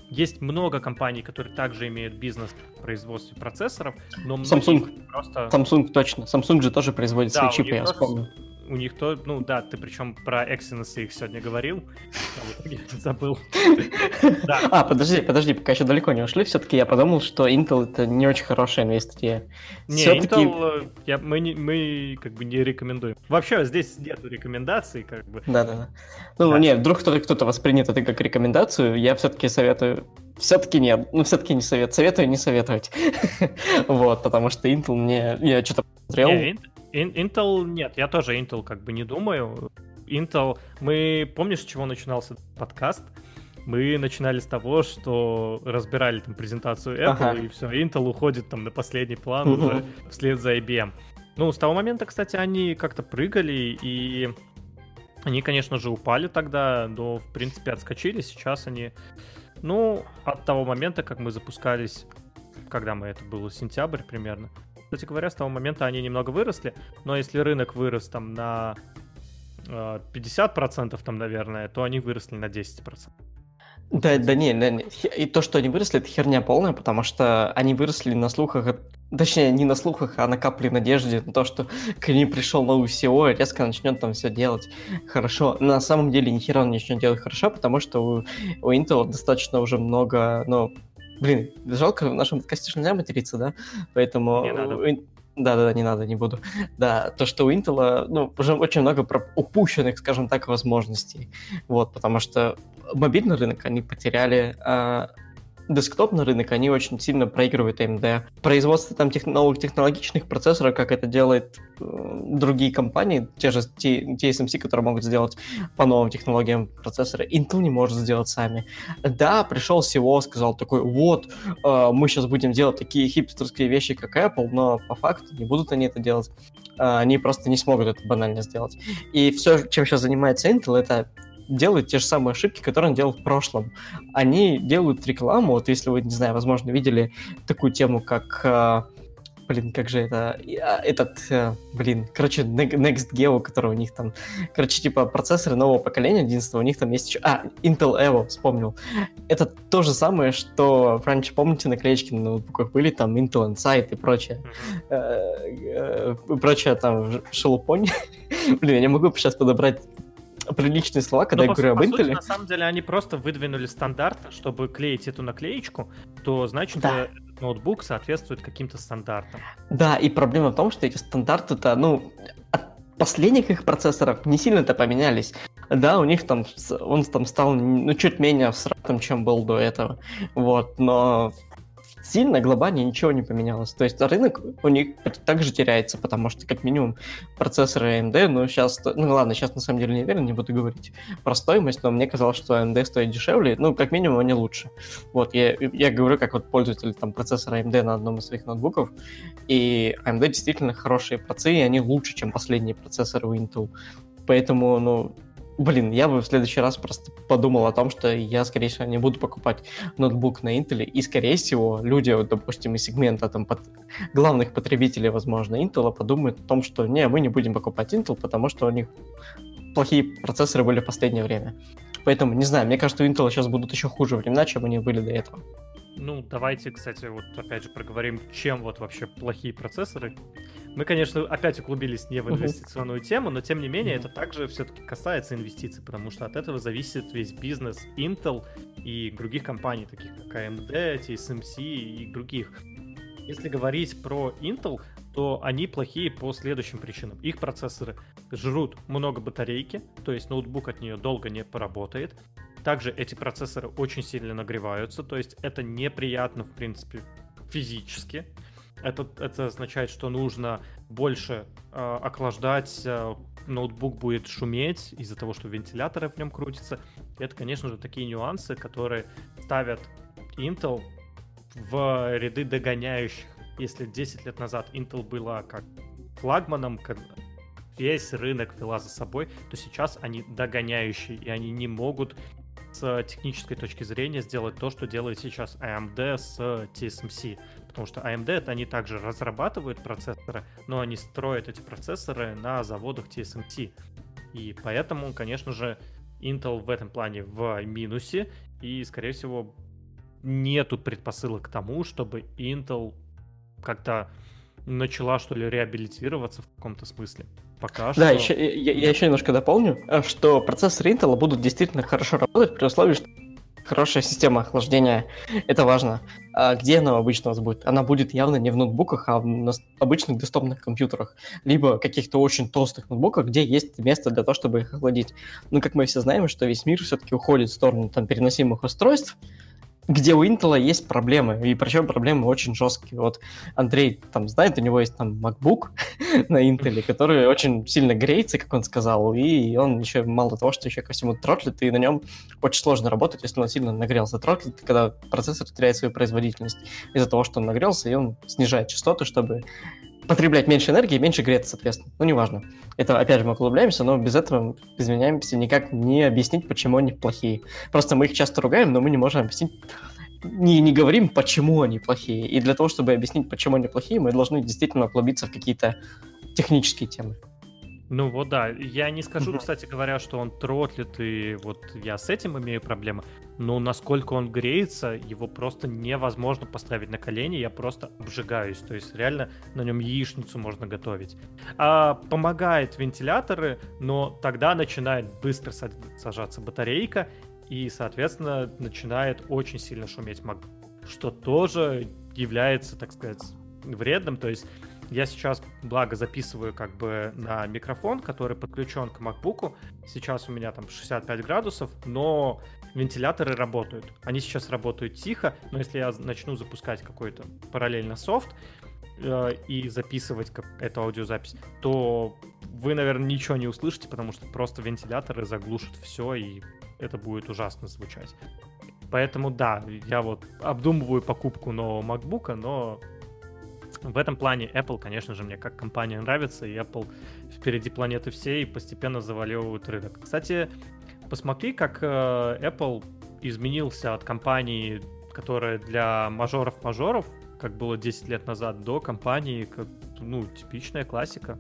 Speaker 1: Есть много компаний, которые также имеют бизнес в производстве процессоров, но
Speaker 2: Samsung.
Speaker 1: просто...
Speaker 2: Samsung точно. Samsung же тоже производит
Speaker 1: Да,
Speaker 2: свои чипы, я вспомнил.
Speaker 1: У них то, ну да, ты причем про Exynos их сегодня говорил, а забыл.
Speaker 2: А, подожди, подожди, пока еще далеко не ушли, все-таки я подумал, что Intel это не очень хорошая инвестиция.
Speaker 1: Не, Intel, э, я, мы, не, мы как бы не рекомендуем. Вообще здесь нет рекомендаций, как бы.
Speaker 2: Да-да-да. Ну,
Speaker 1: Да.
Speaker 2: не, вдруг кто-то, кто-то воспринят это как рекомендацию, я все-таки советую... Все-таки нет, ну, все-таки не совет. Советую не советовать. [LAUGHS] Вот, потому что Intel мне... Я что-то посмотрел...
Speaker 1: Intel нет, я тоже Intel как бы не думаю. Intel, мы, помнишь, с чего начинался подкаст? Мы начинали с того, что разбирали там презентацию Apple,
Speaker 2: Ага.
Speaker 1: и все, Intel уходит там на последний план уже вслед за IBM. Ну, с того момента, кстати, они как-то прыгали, и они, конечно же, упали тогда, но, в принципе, отскочили. Сейчас они, ну, от того момента, как мы запускались, когда мы, это было сентябрь примерно, кстати говоря, с того момента они немного выросли, но если рынок вырос там на э, 50% там, наверное, то они выросли на 10%.
Speaker 2: Да, да не, да, не. И то, что они выросли, это херня полная, потому что они выросли на слухах, точнее, не на слухах, а на капле надежде на то, что [LAUGHS] к ним пришел новый SEO и резко начнет там все делать хорошо. На самом деле, ни хера он не начнет делать хорошо, потому что у, у Intel достаточно уже много, ну, блин, жалко, в нашем подкасте же нельзя материться, да? Поэтому...
Speaker 1: Не надо.
Speaker 2: Да-да-да, не надо, не буду. Да, то, что у Intel, ну, уже очень много упущенных, скажем так, возможностей. Вот, потому что мобильный рынок они потеряли, а десктопный рынок, они очень сильно проигрывают AMD. Производство там тех, новых технологичных процессоров, как это делают э, другие компании, те же TSMC, которые могут сделать по новым технологиям процессоры, Intel не может сделать сами. Да, пришел CEO, сказал такой, вот, э, мы сейчас будем делать такие хипстерские вещи, как Apple, но по факту не будут они это делать. Э, они просто не смогут это банально сделать. И все, чем сейчас занимается Intel, это делают те же самые ошибки, которые он делал в прошлом. Они делают рекламу, вот если вы, не знаю, возможно, видели такую тему, как э, блин, как же это, а, этот, э, блин, короче, Next Geo, который у них там, короче, типа процессоры нового поколения, 11 у них там есть еще, а, Intel Evo, вспомнил. Это то же самое, что раньше, помните, наклеечки на ноутбуках были, там Intel Insight и прочее, э, прочее там шелупонь. [LAUGHS] блин, я не могу сейчас подобрать приличные слова, когда Но, я говорю по, об Intel. Сути,
Speaker 1: на самом деле они просто выдвинули стандарт, чтобы клеить эту наклеечку, то значит да. ноутбук соответствует каким-то стандартам.
Speaker 2: Да, и проблема в том, что эти стандарты-то, ну, от последних их процессоров не сильно-то поменялись. Да, у них там, он там стал, ну, чуть менее всратым, чем был до этого. Вот, но сильно глобально ничего не поменялось. То есть рынок у них также теряется, потому что как минимум процессоры AMD, ну сейчас, ну ладно, сейчас на самом деле не уверен, не буду говорить про стоимость, но мне казалось, что AMD стоит дешевле, ну как минимум они лучше. Вот, я, я говорю как вот пользователь там процессора AMD на одном из своих ноутбуков, и AMD действительно хорошие процессы, и они лучше, чем последние процессоры у Intel. Поэтому, ну, Блин, я бы в следующий раз просто подумал о том, что я, скорее всего, не буду покупать ноутбук на Intel, и, скорее всего, люди, вот, допустим, из сегмента там, под... главных потребителей, возможно, Intel подумают о том, что не, мы не будем покупать Intel, потому что у них плохие процессоры были в последнее время. Поэтому, не знаю, мне кажется, у Intel сейчас будут еще хуже времена, чем они были до этого.
Speaker 1: Ну, давайте, кстати, вот опять же проговорим, чем вот вообще плохие процессоры. Мы, конечно, опять углубились не в инвестиционную тему, но тем не менее это также все-таки касается инвестиций, потому что от этого зависит весь бизнес Intel и других компаний, таких как AMD, TSMC и других. Если говорить про Intel, то они плохие по следующим причинам. Их процессоры жрут много батарейки, то есть ноутбук от нее долго не поработает. Также эти процессоры очень сильно нагреваются, то есть это неприятно, в принципе, физически. Это, это означает, что нужно больше э, охлаждать, э, ноутбук будет шуметь из-за того, что вентиляторы в нем крутятся. И это, конечно же, такие нюансы, которые ставят Intel в ряды догоняющих. Если 10 лет назад Intel была как флагманом, как весь рынок вела за собой, то сейчас они догоняющие, и они не могут с технической точки зрения сделать то, что делает сейчас AMD с TSMC. Потому что AMD это они также разрабатывают процессоры, но они строят эти процессоры на заводах TSMC. И поэтому, конечно же, Intel в этом плане в минусе, и, скорее всего, нету предпосылок к тому, чтобы Intel как-то начала, что ли, реабилитироваться в каком-то смысле. Пока
Speaker 2: да, что... еще, я, я еще немножко дополню, э, что процессоры Intel будут действительно хорошо работать при условии, что хорошая система охлаждения, это важно. А где она обычно у вас будет? Она будет явно не в ноутбуках, а в обычных десктопных компьютерах, либо каких-то очень толстых ноутбуках, где есть место для того, чтобы их охладить. Но как мы все знаем, что весь мир все-таки уходит в сторону там, переносимых устройств, где у Intel есть проблемы, и причем проблемы очень жесткие. Вот Андрей там знает, у него есть там MacBook [LAUGHS] на Intel, который очень сильно греется, как он сказал, и он еще мало того, что еще ко всему тротлит, и на нем очень сложно работать, если он сильно нагрелся. Тротлит, когда процессор теряет свою производительность из-за того, что он нагрелся, и он снижает частоты, чтобы потреблять меньше энергии, меньше греться, соответственно. Ну, неважно. Это, опять же, мы углубляемся, но без этого, извиняемся, никак не объяснить, почему они плохие. Просто мы их часто ругаем, но мы не можем объяснить, не, не говорим, почему они плохие. И для того, чтобы объяснить, почему они плохие, мы должны действительно углубиться в какие-то технические темы.
Speaker 1: Ну вот да, я не скажу, угу. кстати говоря, что он тротлит, и вот я с этим имею проблемы, но насколько он греется, его просто невозможно поставить на колени, я просто обжигаюсь, то есть реально на нем яичницу можно готовить. А, помогает вентиляторы, но тогда начинает быстро сажаться батарейка, и, соответственно, начинает очень сильно шуметь MacBook, что тоже является, так сказать, вредным, то есть я сейчас, благо, записываю как бы на микрофон, который подключен к MacBook. Сейчас у меня там 65 градусов, но вентиляторы работают. Они сейчас работают тихо, но если я начну запускать какой-то параллельно софт э, и записывать как эту аудиозапись, то вы, наверное, ничего не услышите, потому что просто вентиляторы заглушат все, и это будет ужасно звучать. Поэтому да, я вот обдумываю покупку нового MacBook, но в этом плане Apple, конечно же, мне как компания нравится, и Apple впереди планеты всей постепенно заваливают рынок. Кстати, посмотри, как э, Apple изменился от компании, которая для мажоров-мажоров, как было 10 лет назад, до компании, как, ну, типичная классика.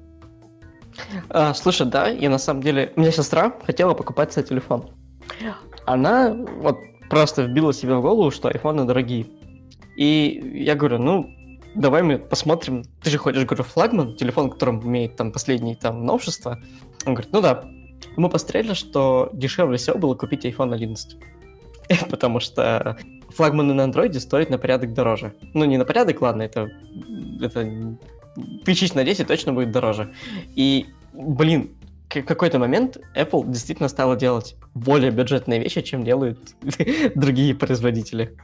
Speaker 2: А, слушай, да, и на самом деле, у меня сестра хотела покупать себе телефон. Она вот просто вбила себе в голову, что айфоны дорогие. И я говорю, ну, давай мы посмотрим. Ты же хочешь, говорю, флагман, телефон, которым имеет там последние там новшества. Он говорит, ну да. Мы посмотрели, что дешевле всего было купить iPhone 11. [LAUGHS] Потому что флагманы на андроиде стоят на порядок дороже. Ну, не на порядок, ладно, это, это тысяч на 10 точно будет дороже. И, блин, в какой-то момент Apple действительно стала делать более бюджетные вещи, чем делают [LAUGHS] другие производители.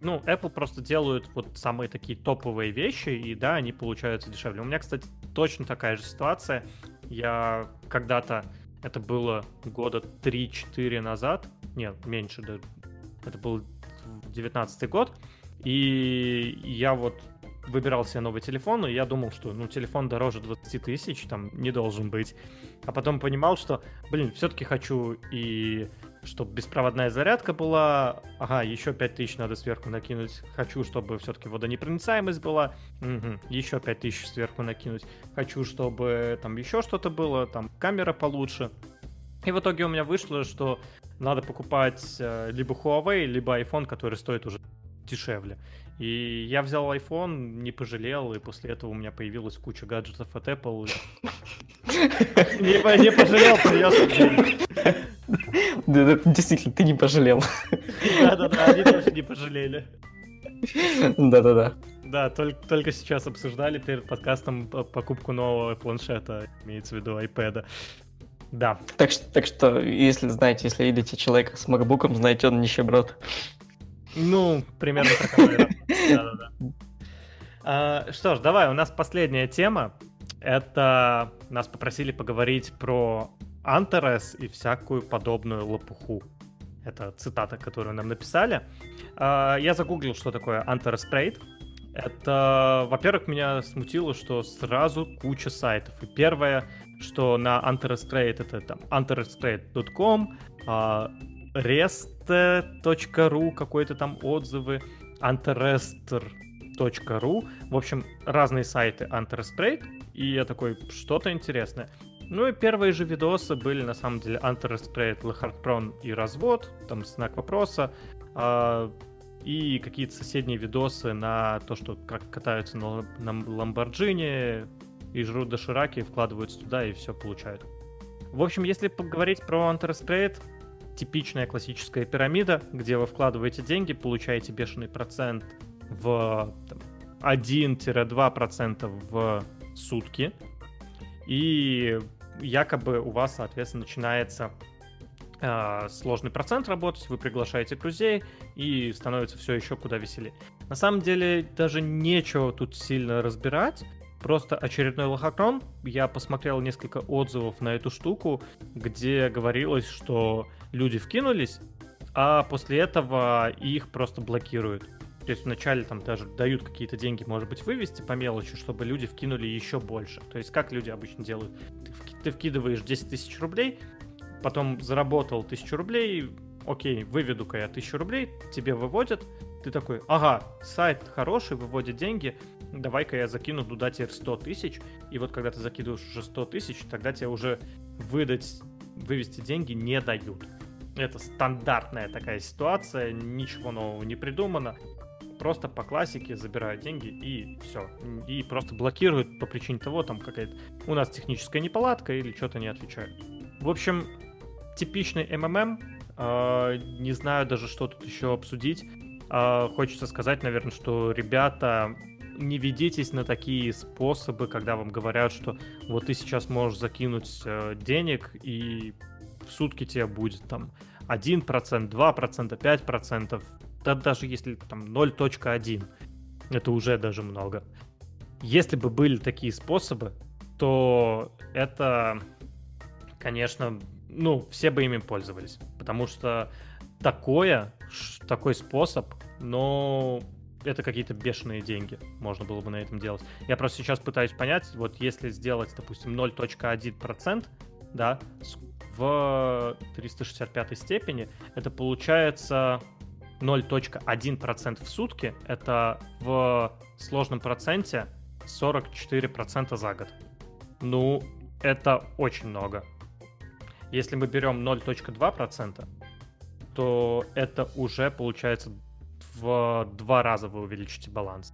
Speaker 1: Ну, Apple просто делают вот самые такие топовые вещи, и да, они получаются дешевле. У меня, кстати, точно такая же ситуация. Я когда-то, это было года 3-4 назад, нет, меньше, да, это был 19 год, и я вот выбирал себе новый телефон, и я думал, что ну телефон дороже 20 тысяч, там не должен быть. А потом понимал, что, блин, все-таки хочу и чтобы беспроводная зарядка была. Ага, еще 5000 надо сверху накинуть. Хочу, чтобы все-таки водонепроницаемость была. Угу, еще 5000 сверху накинуть. Хочу, чтобы там еще что-то было, там камера получше. И в итоге у меня вышло, что надо покупать э, либо Huawei, либо iPhone, который стоит уже дешевле. И я взял iPhone, не пожалел, и после этого у меня появилась куча гаджетов от Apple. [LAUGHS] Не пожалел, привез
Speaker 2: Действительно, ты не пожалел.
Speaker 1: Да-да-да, они тоже не пожалели.
Speaker 2: Да-да-да.
Speaker 1: Да, только, только сейчас обсуждали перед подкастом покупку нового планшета, имеется в виду iPad. Да.
Speaker 2: Так что, так что, если знаете, если видите человека с макбуком, знаете, он нищеброд.
Speaker 1: Ну, примерно такая. [LAUGHS] Да-да-да. А, что ж, давай, у нас последняя тема. Это нас попросили поговорить про Антарес и всякую подобную лопуху. Это цитата, которую нам написали. А, я загуглил, что такое Антарес Trade. Это, во-первых, меня смутило, что сразу куча сайтов. И первое, что на Antares Trade, это там antarestrade.com, rest.ru, какой-то там отзывы, antarester.ru. В общем, разные сайты Antares Trade. И я такой, что-то интересное. Ну и первые же видосы были на самом деле Trade, Лохартрон и развод, там знак вопроса. А, и какие-то соседние видосы на то, что как катаются на, на Ламборджини и жрут дошираки, вкладываются туда и все получают. В общем, если поговорить про Trade, типичная классическая пирамида, где вы вкладываете деньги, получаете бешеный процент в 1-2% в сутки, и якобы у вас, соответственно, начинается э, сложный процент работать, вы приглашаете друзей, и становится все еще куда веселее. На самом деле, даже нечего тут сильно разбирать, Просто очередной лохотрон. Я посмотрел несколько отзывов на эту штуку, где говорилось, что люди вкинулись, а после этого их просто блокируют. То есть вначале там даже дают какие-то деньги, может быть, вывести по мелочи, чтобы люди вкинули еще больше. То есть как люди обычно делают? Ты, вкидываешь 10 тысяч рублей, потом заработал тысячу рублей, окей, выведу-ка я тысячу рублей, тебе выводят, ты такой, ага, сайт хороший, выводит деньги, давай-ка я закину туда теперь 100 тысяч, и вот когда ты закидываешь уже 100 тысяч, тогда тебе уже выдать, вывести деньги не дают. Это стандартная такая ситуация, ничего нового не придумано. Просто по классике забирают деньги и все. И просто блокируют по причине того, там какая-то у нас техническая неполадка или что-то не отвечают. В общем, типичный МММ. Э, не знаю даже, что тут еще обсудить. Э, хочется сказать, наверное, что ребята не ведитесь на такие способы, когда вам говорят, что вот ты сейчас можешь закинуть э, денег, и в сутки тебе будет там 1%, 2%, 5%, да даже если там 0.1, это уже даже много. Если бы были такие способы, то это, конечно, ну, все бы ими пользовались. Потому что такое, такой способ, но это какие-то бешеные деньги можно было бы на этом делать. Я просто сейчас пытаюсь понять, вот если сделать, допустим, 0.1%, да, в 365 степени, это получается 0.1% в сутки, это в сложном проценте 44% за год. Ну, это очень много. Если мы берем 0.2%, то это уже получается в два раза вы увеличите баланс.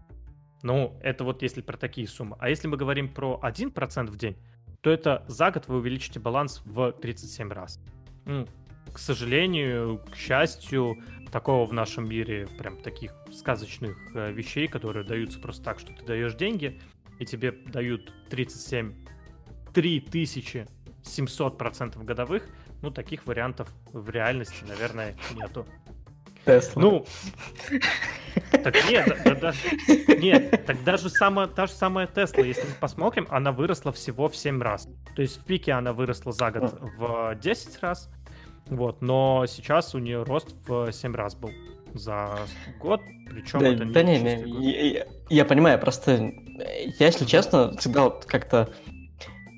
Speaker 1: Ну, это вот если про такие суммы. А если мы говорим про 1% в день, то это за год вы увеличите баланс в 37 раз. Ну, к сожалению, к счастью, такого в нашем мире прям таких сказочных э, вещей, которые даются просто так, что ты даешь деньги, и тебе дают 37 3700 процентов годовых, ну, таких вариантов в реальности, наверное, нету.
Speaker 2: Тесла.
Speaker 1: Ну, так нет, да, да, нет, так даже сама, та же самая Тесла, если мы посмотрим, она выросла всего в 7 раз. То есть в пике она выросла за год в 10 раз, вот, но сейчас у нее рост в 7 раз был за год, причем
Speaker 2: да,
Speaker 1: это
Speaker 2: не Да не, не я, я понимаю, просто я, если честно, всегда вот как-то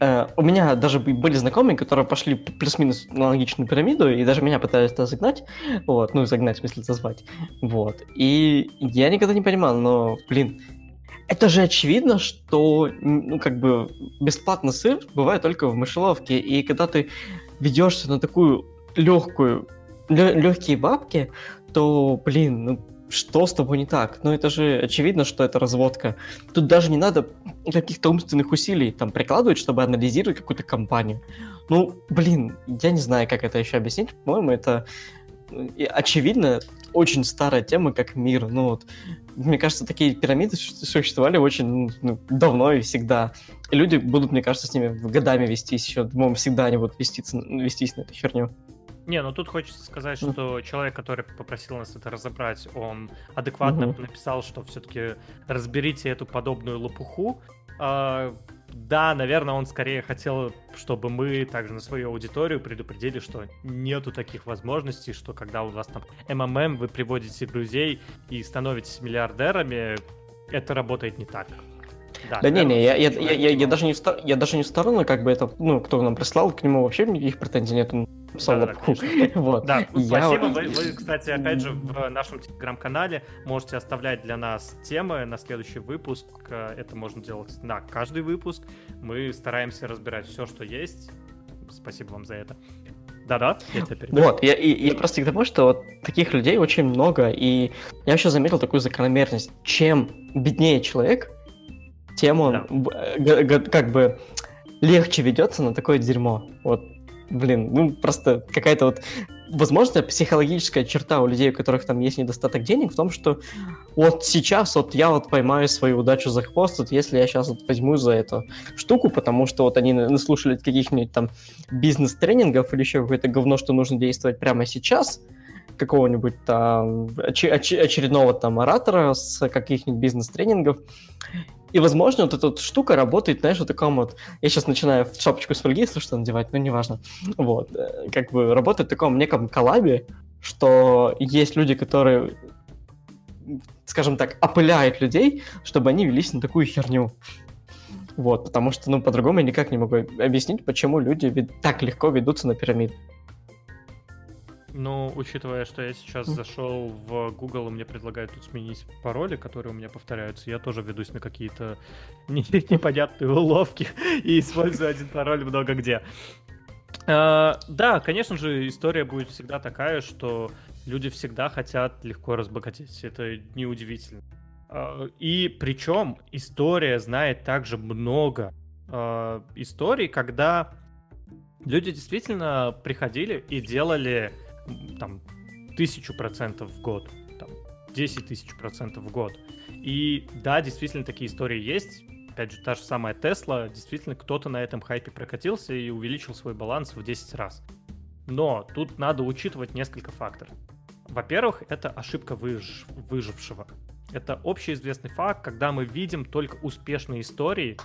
Speaker 2: Э, у меня даже были знакомые, которые пошли плюс-минус на логичную пирамиду, и даже меня пытались туда загнать, вот, ну, загнать, в смысле, зазвать, вот. И я никогда не понимал, но, блин, это же очевидно, что, ну, как бы, бесплатный сыр бывает только в мышеловке, и когда ты ведешься на такую легкую, легкие бабки, то, блин, ну, что с тобой не так? Ну, это же очевидно, что это разводка. Тут даже не надо каких-то умственных усилий там прикладывать, чтобы анализировать какую-то компанию. Ну, блин, я не знаю, как это еще объяснить. По-моему, это очевидно очень старая тема, как мир. Ну, вот, мне кажется, такие пирамиды существовали очень ну, давно и всегда. И люди будут, мне кажется, с ними годами вестись еще. Думаю, всегда они будут вестись, вестись на эту херню.
Speaker 1: Не, ну тут хочется сказать, что человек, который попросил нас это разобрать, он адекватно mm написал, что все-таки разберите эту подобную лопуху. А, да, наверное, он скорее хотел, чтобы мы также на свою аудиторию предупредили, что нету таких возможностей, что когда у вас там МММ, вы приводите друзей и становитесь миллиардерами, это работает не так.
Speaker 2: Да, да не, не, я, я, я, я, я, даже не в, я даже не в сторону, как бы это, ну, кто нам прислал, к нему вообще никаких претензий нет
Speaker 1: да, да, вот. да, спасибо. Вы, вы, кстати, опять же, в нашем телеграм-канале можете оставлять для нас темы на следующий выпуск. Это можно делать на каждый выпуск. Мы стараемся разбирать все, что есть. Спасибо вам за это. Да-да,
Speaker 2: я тебя Вот, я, я, я просто к тому, что вот таких людей очень много, и я еще заметил такую закономерность. Чем беднее человек, тем он да. как бы легче ведется на такое дерьмо. Вот блин, ну просто какая-то вот возможно, психологическая черта у людей, у которых там есть недостаток денег, в том, что вот сейчас вот я вот поймаю свою удачу за хвост, вот если я сейчас вот возьму за эту штуку, потому что вот они наслушали каких-нибудь там бизнес-тренингов или еще какое-то говно, что нужно действовать прямо сейчас, какого-нибудь там оч- оч- очередного там оратора с каких-нибудь бизнес-тренингов, и, возможно, вот эта вот штука работает, знаешь, в таком вот... Я сейчас начинаю шапочку с фольги, если что, надевать, но неважно. Вот. Э, как бы работает в таком неком коллабе, что есть люди, которые, скажем так, опыляют людей, чтобы они велись на такую херню. Вот, потому что, ну, по-другому я никак не могу объяснить, почему люди так легко ведутся на пирамид.
Speaker 1: Ну, учитывая, что я сейчас зашел в Google, и мне предлагают тут сменить пароли, которые у меня повторяются, я тоже ведусь на какие-то [LAUGHS] непонятные уловки [LAUGHS] и использую один пароль много где. А, да, конечно же, история будет всегда такая, что люди всегда хотят легко разбогатеть. Это неудивительно. А, и причем история знает также много а, историй, когда люди действительно приходили и делали там тысячу процентов в год, там, 10 тысяч процентов в год. И да, действительно такие истории есть. Опять же, та же самая Тесла, действительно кто-то на этом хайпе прокатился и увеличил свой баланс в 10 раз. Но тут надо учитывать несколько факторов. Во-первых, это ошибка выж... выжившего. Это общеизвестный факт, когда мы видим только успешные истории,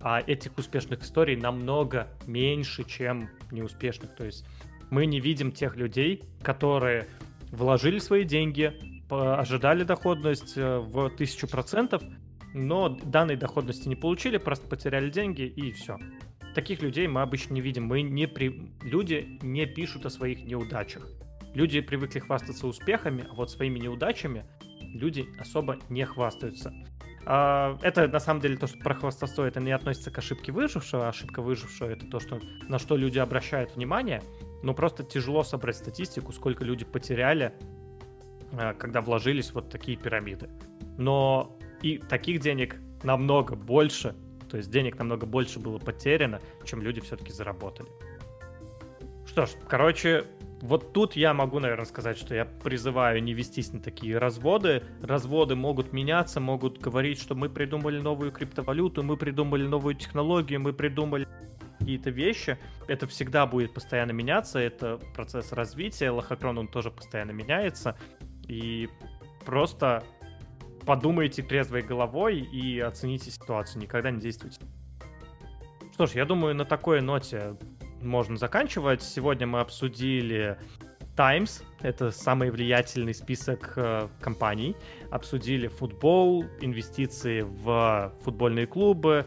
Speaker 1: а этих успешных историй намного меньше, чем неуспешных. То есть мы не видим тех людей, которые вложили свои деньги, ожидали доходность э, в тысячу процентов, но данной доходности не получили, просто потеряли деньги и все. Таких людей мы обычно не видим. Мы не при... Люди не пишут о своих неудачах. Люди привыкли хвастаться успехами, а вот своими неудачами люди особо не хвастаются. А, это на самом деле то, что про хвастовство, это не относится к ошибке выжившего. Ошибка выжившего это то, что, на что люди обращают внимание. Но просто тяжело собрать статистику, сколько люди потеряли, а, когда вложились вот такие пирамиды. Но и таких денег намного больше, то есть денег намного больше было потеряно, чем люди все-таки заработали. Что ж, короче, вот тут я могу, наверное, сказать, что я призываю не вестись на такие разводы. Разводы могут меняться, могут говорить, что мы придумали новую криптовалюту, мы придумали новую технологию, мы придумали какие-то вещи. Это всегда будет постоянно меняться, это процесс развития, лохотрон он тоже постоянно меняется. И просто подумайте трезвой головой и оцените ситуацию, никогда не действуйте. Что ж, я думаю, на такой ноте можно заканчивать. Сегодня мы обсудили Times, это самый влиятельный список э, компаний. Обсудили футбол, инвестиции в футбольные клубы,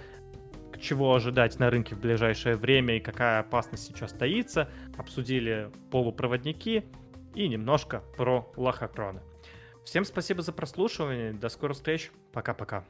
Speaker 1: чего ожидать на рынке в ближайшее время и какая опасность сейчас таится. Обсудили полупроводники и немножко про лохотроны. Всем спасибо за прослушивание. До скорых встреч. Пока-пока.